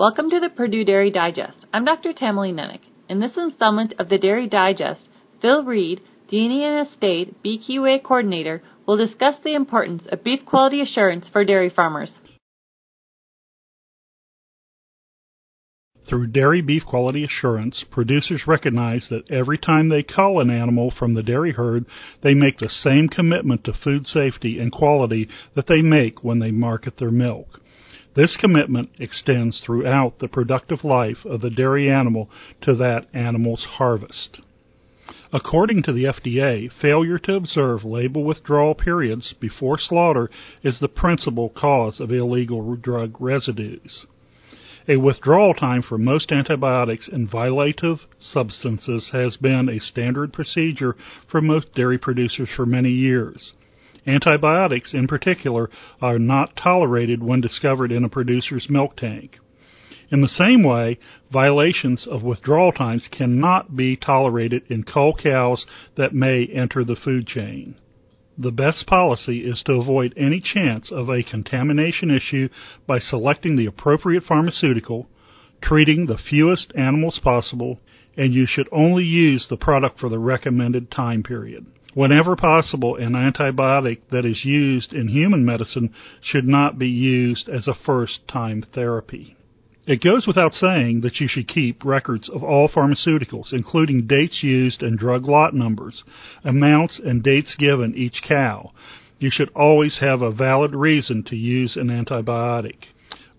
Welcome to the Purdue Dairy Digest. I'm Dr. Tamilee Nennich. In this installment of the Dairy Digest, Phil Reed, the Indiana State BQA Coordinator, will discuss the importance of beef quality assurance for dairy farmers. Through dairy beef quality assurance, producers recognize that every time they cull an animal from the dairy herd, they make the same commitment to food safety and quality that they make when they market their milk. This commitment extends throughout the productive life of the dairy animal to that animal's harvest. According to the FDA, failure to observe label withdrawal periods before slaughter is the principal cause of illegal drug residues. A withdrawal time for most antibiotics and violative substances has been a standard procedure for most dairy producers for many years. Antibiotics, in particular, are not tolerated when discovered in a producer's milk tank. In the same way, violations of withdrawal times cannot be tolerated in cull cows that may enter the food chain. The best policy is to avoid any chance of a contamination issue by selecting the appropriate pharmaceutical, treating the fewest animals possible, and you should only use the product for the recommended time period. Whenever possible, an antibiotic that is used in human medicine should not be used as a first time therapy. It goes without saying that you should keep records of all pharmaceuticals, including dates used and drug lot numbers, amounts and dates given each cow. You should always have a valid reason to use an antibiotic.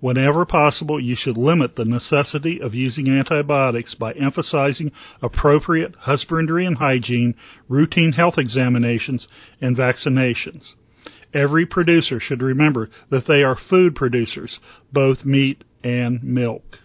Whenever possible, you should limit the necessity of using antibiotics by emphasizing appropriate husbandry and hygiene, routine health examinations, and vaccinations. Every producer should remember that they are food producers, both meat and milk.